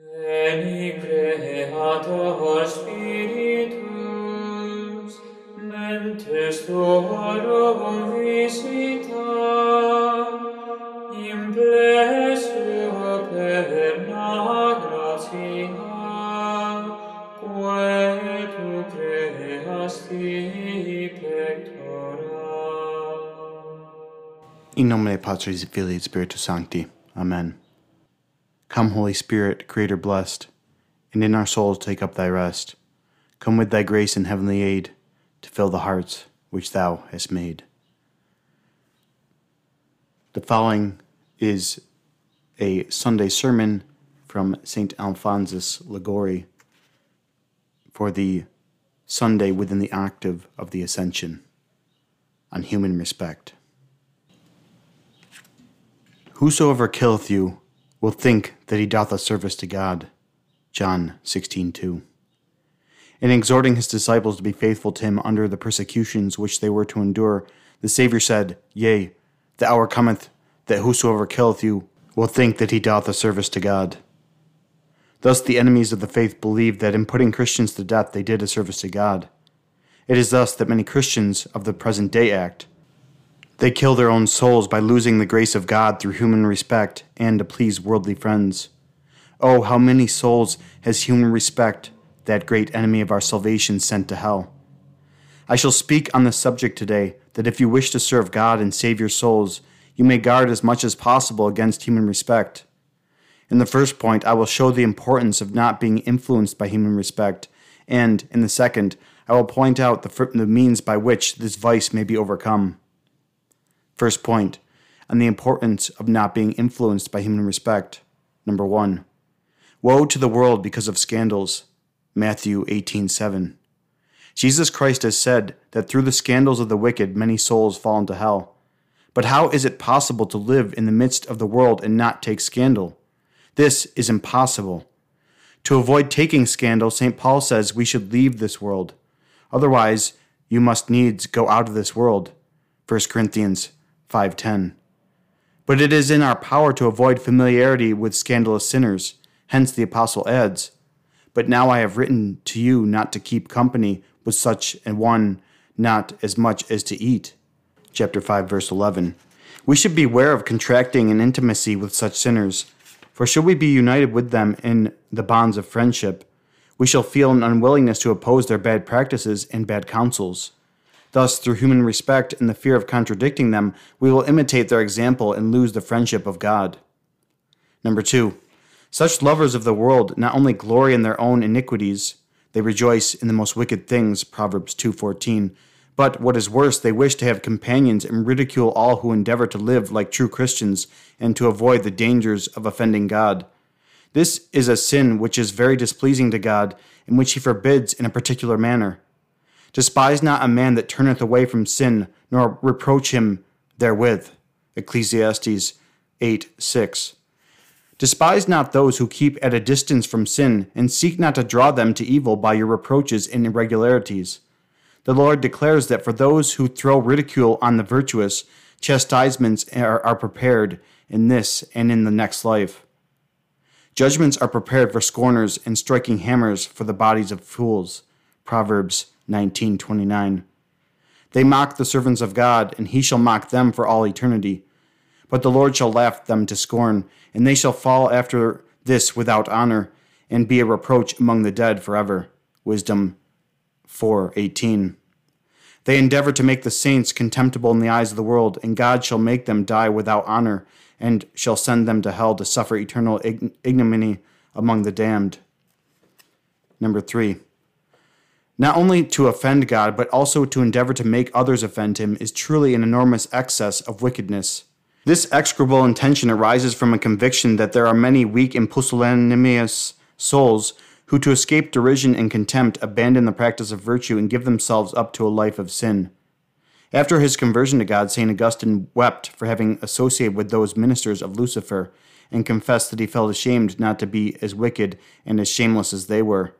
Veni Creator Spiritus, mentes tuorum visita, in plesio perna gratia, quae tu creasti pectora. In nomine Patris, Filii, et Spiritus Sancti. Amen. Come, Holy Spirit, Creator blessed, and in our souls take up thy rest. Come with thy grace and heavenly aid to fill the hearts which thou hast made. The following is a Sunday sermon from St. Alphonsus Liguori for the Sunday within the octave of the Ascension on human respect. Whosoever killeth you will think that he doth a service to God. John 16:2. In exhorting his disciples to be faithful to him under the persecutions which they were to endure, the Saviour said, Yea, the hour cometh that whosoever killeth you will think that he doth a service to God. Thus the enemies of the faith believed that in putting Christians to death they did a service to God. It is thus that many Christians of the present day act. They kill their own souls by losing the grace of God through human respect and to please worldly friends. Oh, how many souls has human respect, that great enemy of our salvation, sent to hell? I shall speak on the subject today that if you wish to serve God and save your souls, you may guard as much as possible against human respect. In the first point, I will show the importance of not being influenced by human respect, and in the second, I will point out the, the means by which this vice may be overcome. First point, on the importance of not being influenced by human respect. Number one, woe to the world because of scandals. Matthew 18:7. Jesus Christ has said that through the scandals of the wicked many souls fall into hell. But how is it possible to live in the midst of the world and not take scandal? This is impossible. To avoid taking scandal, St. Paul says we should leave this world. Otherwise, you must needs go out of this world. 1 Corinthians 5:10. But it is in our power to avoid familiarity with scandalous sinners. Hence the apostle adds, "But now I have written to you not to keep company with such an one, not as much as to eat." Chapter 5 verse 11. We should beware of contracting an intimacy with such sinners, for should we be united with them in the bonds of friendship, we shall feel an unwillingness to oppose their bad practices and bad counsels. Thus, through human respect and the fear of contradicting them, we will imitate their example and lose the friendship of God. Number two, such lovers of the world not only glory in their own iniquities, they rejoice in the most wicked things, Proverbs 2:14, but what is worse, they wish to have companions and ridicule all who endeavor to live like true Christians and to avoid the dangers of offending God. This is a sin which is very displeasing to God and which he forbids in a particular manner. Despise not a man that turneth away from sin, nor reproach him therewith. Ecclesiastes 8 6. Despise not those who keep at a distance from sin, and seek not to draw them to evil by your reproaches and irregularities. The Lord declares that for those who throw ridicule on the virtuous, chastisements are, are prepared in this and in the next life. Judgments are prepared for scorners and striking hammers for the bodies of fools. Proverbs 19:29. They mock the servants of God, and he shall mock them for all eternity. But the Lord shall laugh them to scorn, and they shall fall after this without honor, and be a reproach among the dead forever. Wisdom 4:18. They endeavor to make the saints contemptible in the eyes of the world, and God shall make them die without honor, and shall send them to hell to suffer eternal ign- ignominy among the damned. Number three. Not only to offend God, but also to endeavor to make others offend him is truly an enormous excess of wickedness. This execrable intention arises from a conviction that there are many weak and pusillanimous souls who, to escape derision and contempt, abandon the practice of virtue and give themselves up to a life of sin. After his conversion to God, St. Augustine wept for having associated with those ministers of Lucifer and confessed that he felt ashamed not to be as wicked and as shameless as they were.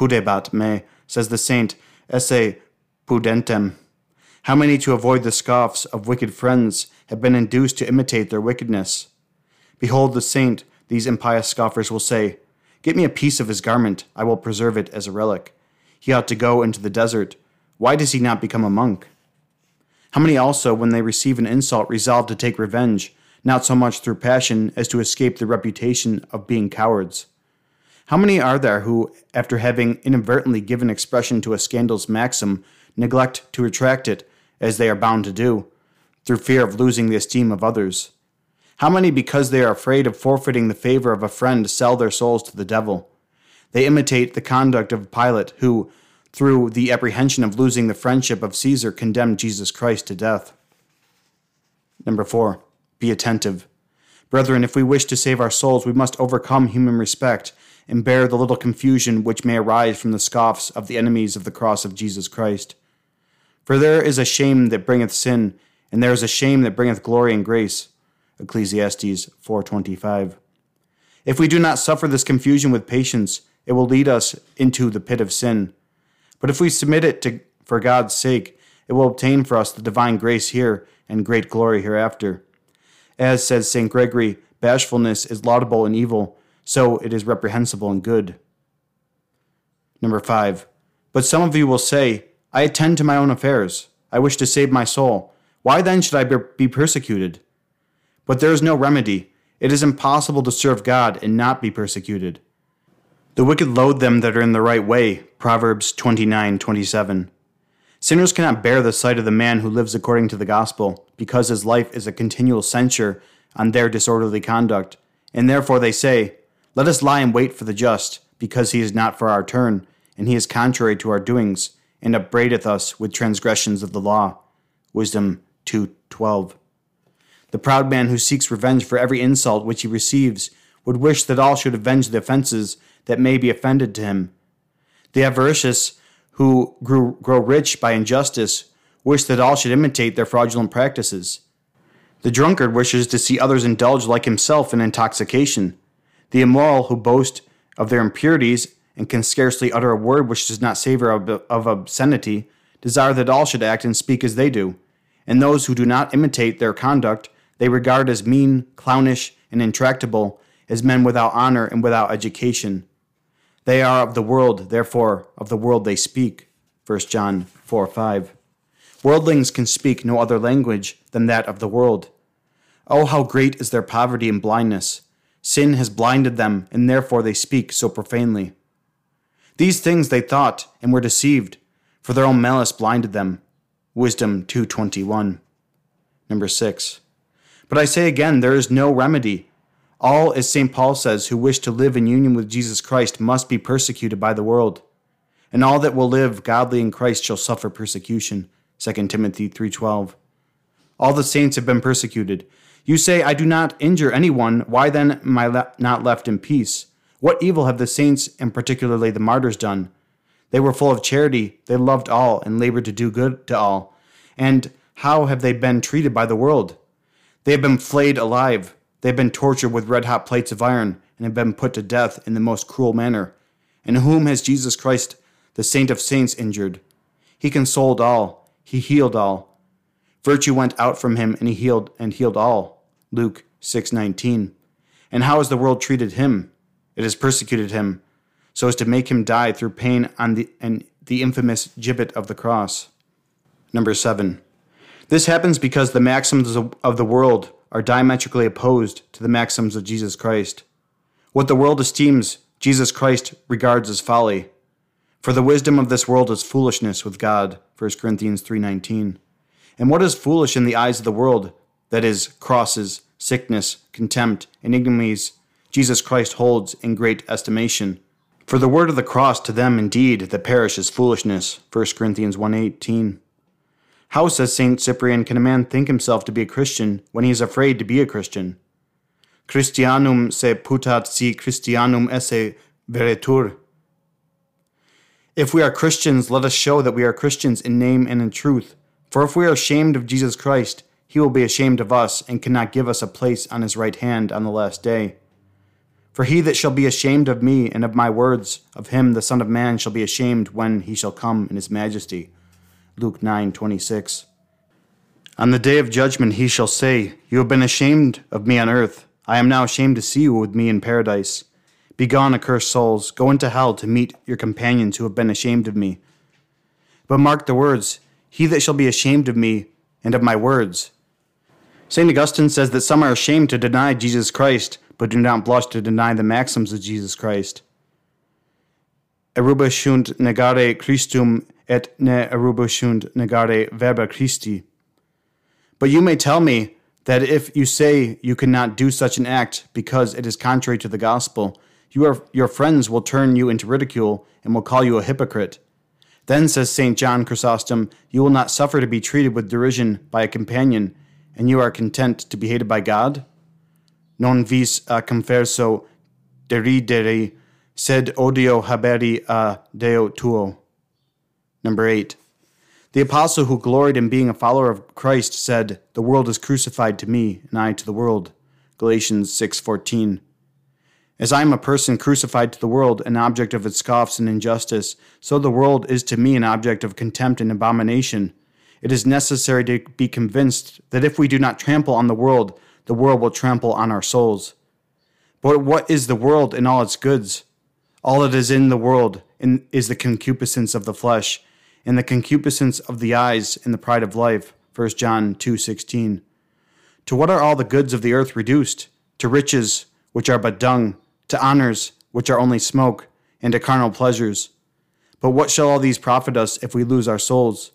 Pudebat me, says the saint, esse pudentem. How many to avoid the scoffs of wicked friends have been induced to imitate their wickedness? Behold the saint these impious scoffers will say, Get me a piece of his garment, I will preserve it as a relic. He ought to go into the desert. Why does he not become a monk? How many also, when they receive an insult, resolve to take revenge, not so much through passion as to escape the reputation of being cowards? How many are there who, after having inadvertently given expression to a scandalous maxim, neglect to retract it, as they are bound to do, through fear of losing the esteem of others? How many, because they are afraid of forfeiting the favor of a friend, sell their souls to the devil? They imitate the conduct of Pilate, who, through the apprehension of losing the friendship of Caesar, condemned Jesus Christ to death. Number four, be attentive. Brethren, if we wish to save our souls, we must overcome human respect and bear the little confusion which may arise from the scoffs of the enemies of the cross of Jesus Christ. For there is a shame that bringeth sin, and there is a shame that bringeth glory and grace. Ecclesiastes 4:25. If we do not suffer this confusion with patience, it will lead us into the pit of sin. But if we submit it to for God's sake, it will obtain for us the divine grace here and great glory hereafter. As says St. Gregory, bashfulness is laudable in evil, so it is reprehensible and good. Number five, but some of you will say, I attend to my own affairs. I wish to save my soul. Why then should I be persecuted? But there is no remedy. It is impossible to serve God and not be persecuted. The wicked loathe them that are in the right way. Proverbs 29:27. Sinners cannot bear the sight of the man who lives according to the gospel, because his life is a continual censure on their disorderly conduct, and therefore they say, let us lie in wait for the just, because he is not for our turn, and he is contrary to our doings, and upbraideth us with transgressions of the law. Wisdom 2:12. The proud man who seeks revenge for every insult which he receives would wish that all should avenge the offenses that may be offended to him. The avaricious who grew, grow rich by injustice wish that all should imitate their fraudulent practices. The drunkard wishes to see others indulge like himself in intoxication. The immoral who boast of their impurities and can scarcely utter a word which does not savor of, of obscenity desire that all should act and speak as they do. And those who do not imitate their conduct they regard as mean, clownish, and intractable, as men without honor and without education. They are of the world, therefore of the world they speak. 1 John 4 5. Worldlings can speak no other language than that of the world. Oh, how great is their poverty and blindness! Sin has blinded them, and therefore they speak so profanely. These things they thought and were deceived, for their own malice blinded them. Wisdom 221. Number 6. But I say again, there is no remedy. All, as St. Paul says, who wish to live in union with Jesus Christ must be persecuted by the world. And all that will live godly in Christ shall suffer persecution. 2 Timothy 3:12. All the saints have been persecuted. You say, I do not injure anyone. Why then am I le- not left in peace? What evil have the saints, and particularly the martyrs, done? They were full of charity, they loved all, and labored to do good to all. And how have they been treated by the world? They have been flayed alive. They have been tortured with red hot plates of iron, and have been put to death in the most cruel manner. And whom has Jesus Christ, the Saint of Saints, injured? He consoled all, he healed all. Virtue went out from him, and he healed and healed all. Luke 6:19. And how has the world treated him? It has persecuted him, so as to make him die through pain on the and the infamous gibbet of the cross. Number 7. This happens because the maxims of the world are diametrically opposed to the maxims of Jesus Christ. What the world esteems, Jesus Christ regards as folly. For the wisdom of this world is foolishness with God, 1 Corinthians 3:19. And what is foolish in the eyes of the world that is, crosses, sickness, contempt, and ignominies, Jesus Christ holds in great estimation. For the word of the cross to them indeed that perish is foolishness. 1 Corinthians 1.18 How, says St. Cyprian, can a man think himself to be a Christian when he is afraid to be a Christian? Christianum se putat si Christianum esse veretur. If we are Christians, let us show that we are Christians in name and in truth. For if we are ashamed of Jesus Christ, he will be ashamed of us and cannot give us a place on his right hand on the last day. For he that shall be ashamed of me and of my words, of him the Son of Man shall be ashamed when he shall come in his majesty. Luke 9:26. On the day of judgment he shall say, You have been ashamed of me on earth. I am now ashamed to see you with me in paradise. Begone, accursed souls, go into hell to meet your companions who have been ashamed of me. But mark the words He that shall be ashamed of me and of my words. St. Augustine says that some are ashamed to deny Jesus Christ, but do not blush to deny the maxims of Jesus Christ. Erubachunt negare Christum et ne erubachunt negare verba Christi. But you may tell me that if you say you cannot do such an act because it is contrary to the gospel, you are, your friends will turn you into ridicule and will call you a hypocrite. Then, says St. John Chrysostom, you will not suffer to be treated with derision by a companion, and you are content to be hated by God? Non vis a converso deridere, sed odio haberi a Deo tuo. Number 8. The apostle who gloried in being a follower of Christ said, "The world is crucified to me, and I to the world." Galatians 6:14. As I am a person crucified to the world, an object of its scoffs and injustice, so the world is to me an object of contempt and abomination. It is necessary to be convinced that if we do not trample on the world, the world will trample on our souls. But what is the world and all its goods? All that is in the world is the concupiscence of the flesh, and the concupiscence of the eyes, and the pride of life. 1 John 2:16. To what are all the goods of the earth reduced? To riches, which are but dung, to honors, which are only smoke, and to carnal pleasures. But what shall all these profit us if we lose our souls?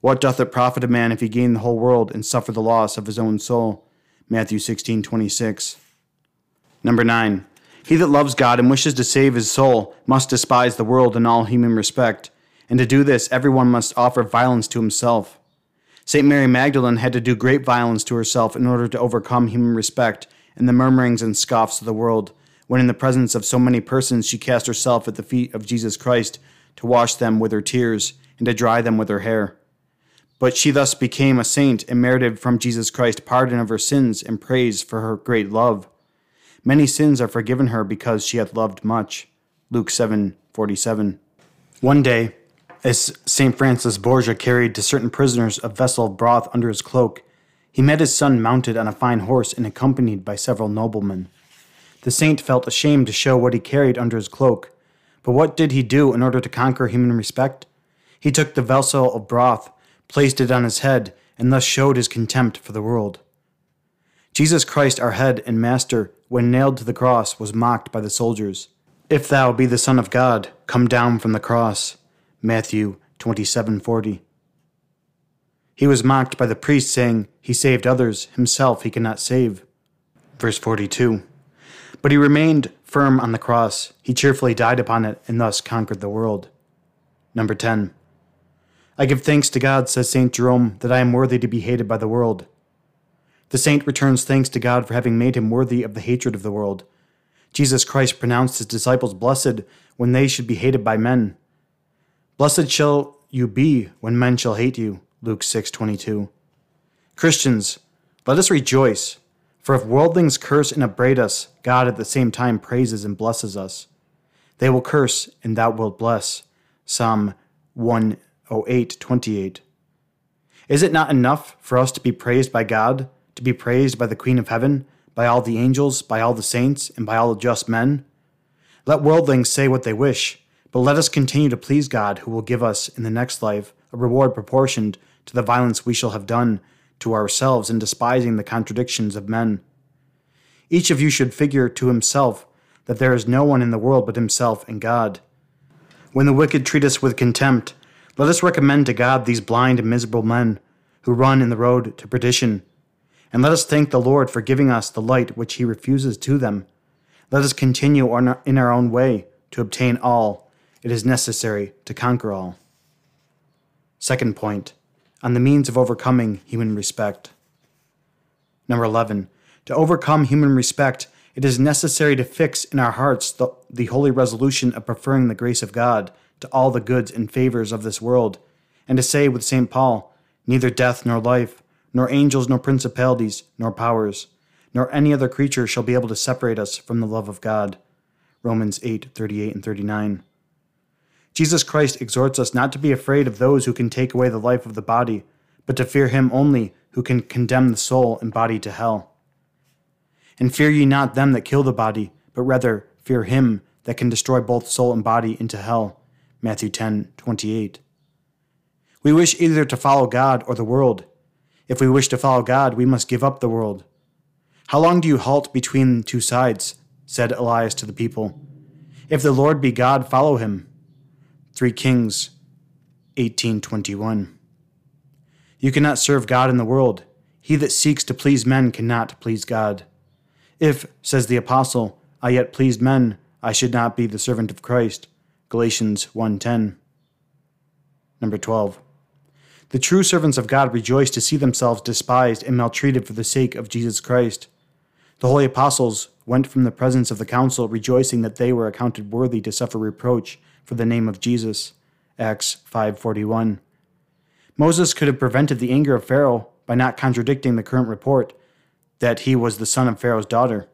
What doth it profit a man if he gain the whole world and suffer the loss of his own soul? Matthew 16:26. Number 9. He that loves God and wishes to save his soul must despise the world and all human respect, and to do this everyone must offer violence to himself. St. Mary Magdalene had to do great violence to herself in order to overcome human respect and the murmurings and scoffs of the world when in the presence of so many persons she cast herself at the feet of Jesus Christ to wash them with her tears and to dry them with her hair. But she thus became a saint and merited from Jesus Christ pardon of her sins and praise for her great love. Many sins are forgiven her because she hath loved much. Luke 7:47. One day, as St. Francis Borgia carried to certain prisoners a vessel of broth under his cloak, he met his son mounted on a fine horse and accompanied by several noblemen. The saint felt ashamed to show what he carried under his cloak. But what did he do in order to conquer human respect? He took the vessel of broth, placed it on his head, and thus showed his contempt for the world. Jesus Christ, our head and master, when nailed to the cross, was mocked by the soldiers. If thou be the Son of God, come down from the cross. Matthew 27:40. He was mocked by the priests, saying, He saved others, himself he cannot save. Verse 42. But he remained firm on the cross. He cheerfully died upon it and thus conquered the world. Number 10. I give thanks to God, says St. Jerome, that I am worthy to be hated by the world. The saint returns thanks to God for having made him worthy of the hatred of the world. Jesus Christ pronounced his disciples blessed when they should be hated by men. Blessed shall you be when men shall hate you. Luke 6:22. Christians, let us rejoice for if worldlings curse and upbraid us, God at the same time praises and blesses us. They will curse, and thou wilt bless. Psalm 108 28. Is it not enough for us to be praised by God, to be praised by the Queen of Heaven, by all the angels, by all the saints, and by all the just men? Let worldlings say what they wish, but let us continue to please God, who will give us, in the next life, a reward proportioned to the violence we shall have done to ourselves in despising the contradictions of men. Each of you should figure to himself that there is no one in the world but himself and God. When the wicked treat us with contempt, let us recommend to God these blind and miserable men who run in the road to perdition. And let us thank the Lord for giving us the light which he refuses to them. Let us continue in our own way to obtain all it is necessary to conquer all. Second point on the means of overcoming human respect. Number 11. To overcome human respect, it is necessary to fix in our hearts the, the holy resolution of preferring the grace of God to all the goods and favors of this world, and to say with St. Paul, Neither death nor life, nor angels nor principalities, nor powers, nor any other creature shall be able to separate us from the love of God. Romans 8 38 and 39. Jesus Christ exhorts us not to be afraid of those who can take away the life of the body, but to fear him only who can condemn the soul and body to hell. And fear ye not them that kill the body, but rather fear him that can destroy both soul and body into hell. Matthew 10 28. We wish either to follow God or the world. If we wish to follow God, we must give up the world. How long do you halt between two sides? said Elias to the people. If the Lord be God, follow him. 3 Kings 18:21. You cannot serve God in the world. He that seeks to please men cannot please God. If, says the apostle, I yet pleased men, I should not be the servant of Christ. Galatians 1:10. Number 12. The true servants of God rejoice to see themselves despised and maltreated for the sake of Jesus Christ. The holy apostles went from the presence of the council rejoicing that they were accounted worthy to suffer reproach for the name of Jesus. Acts 5:41. Moses could have prevented the anger of Pharaoh by not contradicting the current report that he was the son of Pharaoh's daughter.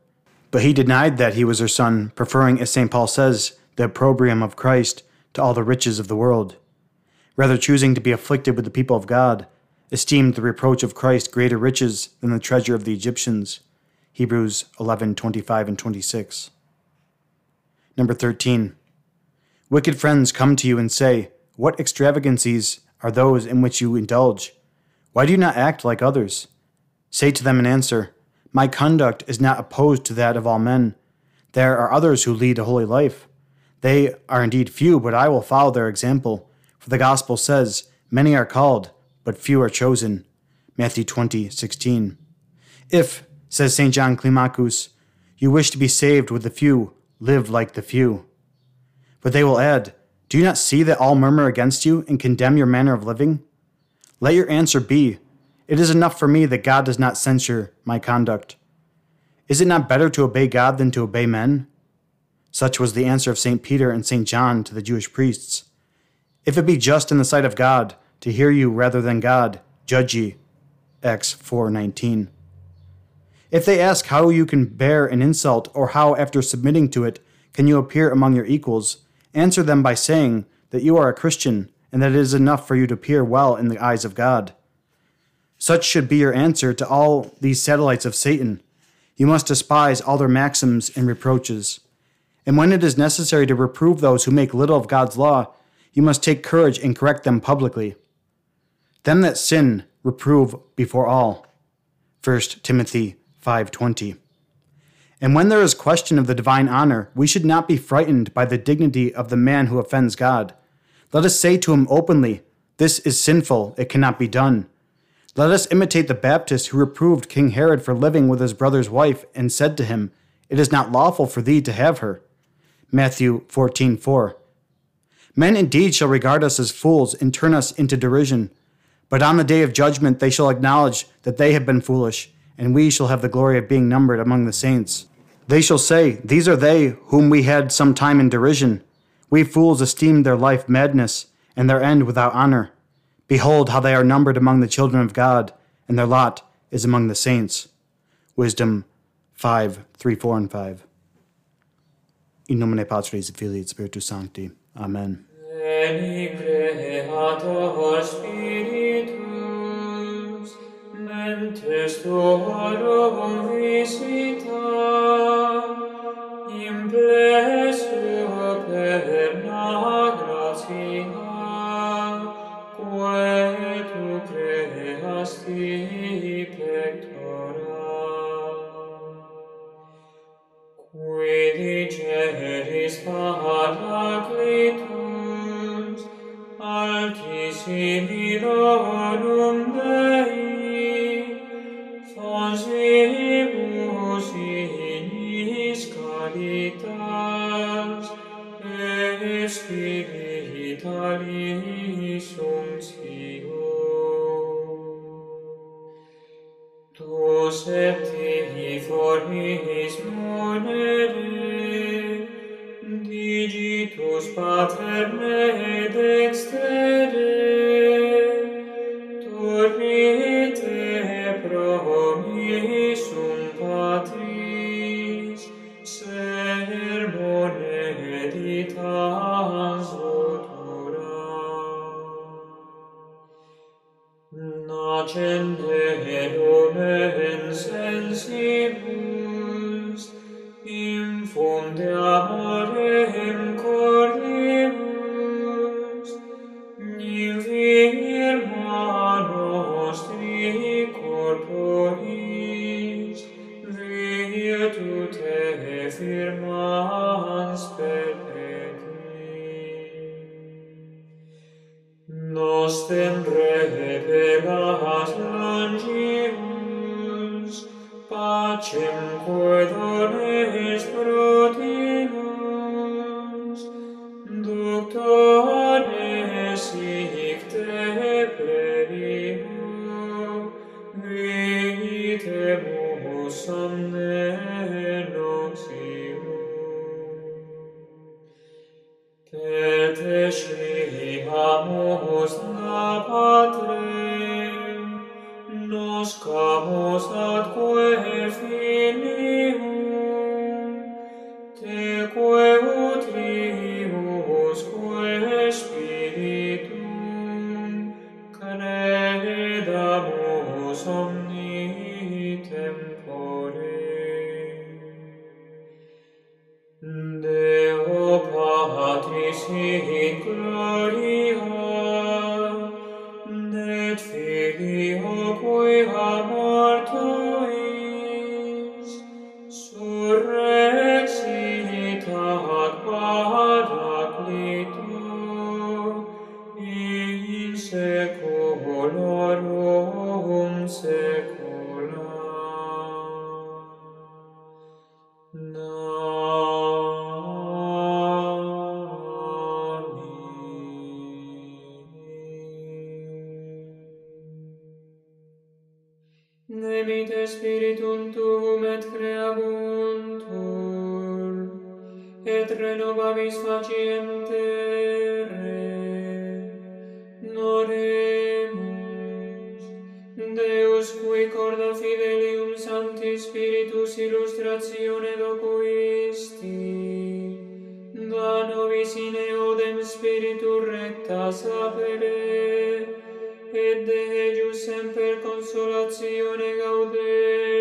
But he denied that he was her son, preferring, as St. Paul says, the opprobrium of Christ to all the riches of the world. Rather choosing to be afflicted with the people of God, esteemed the reproach of Christ greater riches than the treasure of the Egyptians. Hebrews 11:25 and 26. Number 13. Wicked friends come to you and say, What extravagancies are those in which you indulge? Why do you not act like others? Say to them in answer, My conduct is not opposed to that of all men. There are others who lead a holy life. They are indeed few, but I will follow their example. For the gospel says, Many are called, but few are chosen. Matthew 20, 16. If, says St. John Climacus, you wish to be saved with the few, live like the few. But they will add, Do you not see that all murmur against you and condemn your manner of living? Let your answer be, It is enough for me that God does not censure my conduct. Is it not better to obey God than to obey men? Such was the answer of St. Peter and St. John to the Jewish priests. If it be just in the sight of God to hear you rather than God, judge ye. Acts 4:19. If they ask how you can bear an insult or how after submitting to it can you appear among your equals, answer them by saying that you are a Christian and that it is enough for you to appear well in the eyes of God. Such should be your answer to all these satellites of Satan. You must despise all their maxims and reproaches. And when it is necessary to reprove those who make little of God's law, you must take courage and correct them publicly. Them that sin, reprove before all. 1 Timothy 5:20. And when there is question of the divine honor, we should not be frightened by the dignity of the man who offends God. Let us say to him openly, This is sinful, it cannot be done. Let us imitate the Baptist who reproved King Herod for living with his brother's wife and said to him, It is not lawful for thee to have her. Matthew 14:4. 4. Men indeed shall regard us as fools and turn us into derision, but on the day of judgment they shall acknowledge that they have been foolish, and we shall have the glory of being numbered among the saints. They shall say, These are they whom we had some time in derision we fools esteemed their life madness, and their end without honor. Behold how they are numbered among the children of God, and their lot is among the saints. Wisdom 5, 3, 4, and 5. In nomine Patris Filii Spiritus Sancti. Amen. Spiritus, mentes tuorum visita, implesio perna gratia, quae tu creasti pectora. Qui digeris paraclitus, altissimi donum Dei, fons vivus Spiritus, et Spiritus. placente et omens sensibus, infunde amore in coribus, divi hermanos tri corporis, virtute firmans per Nos Nostem re 牵挂的 gloria, net filio cui amor, nobis faciente noremus. Deus cui corda fidelium sancti spiritus illustratione docuisti, da nobis in eodem spiritu recta sapere, et de ejus semper consolatione gaudere,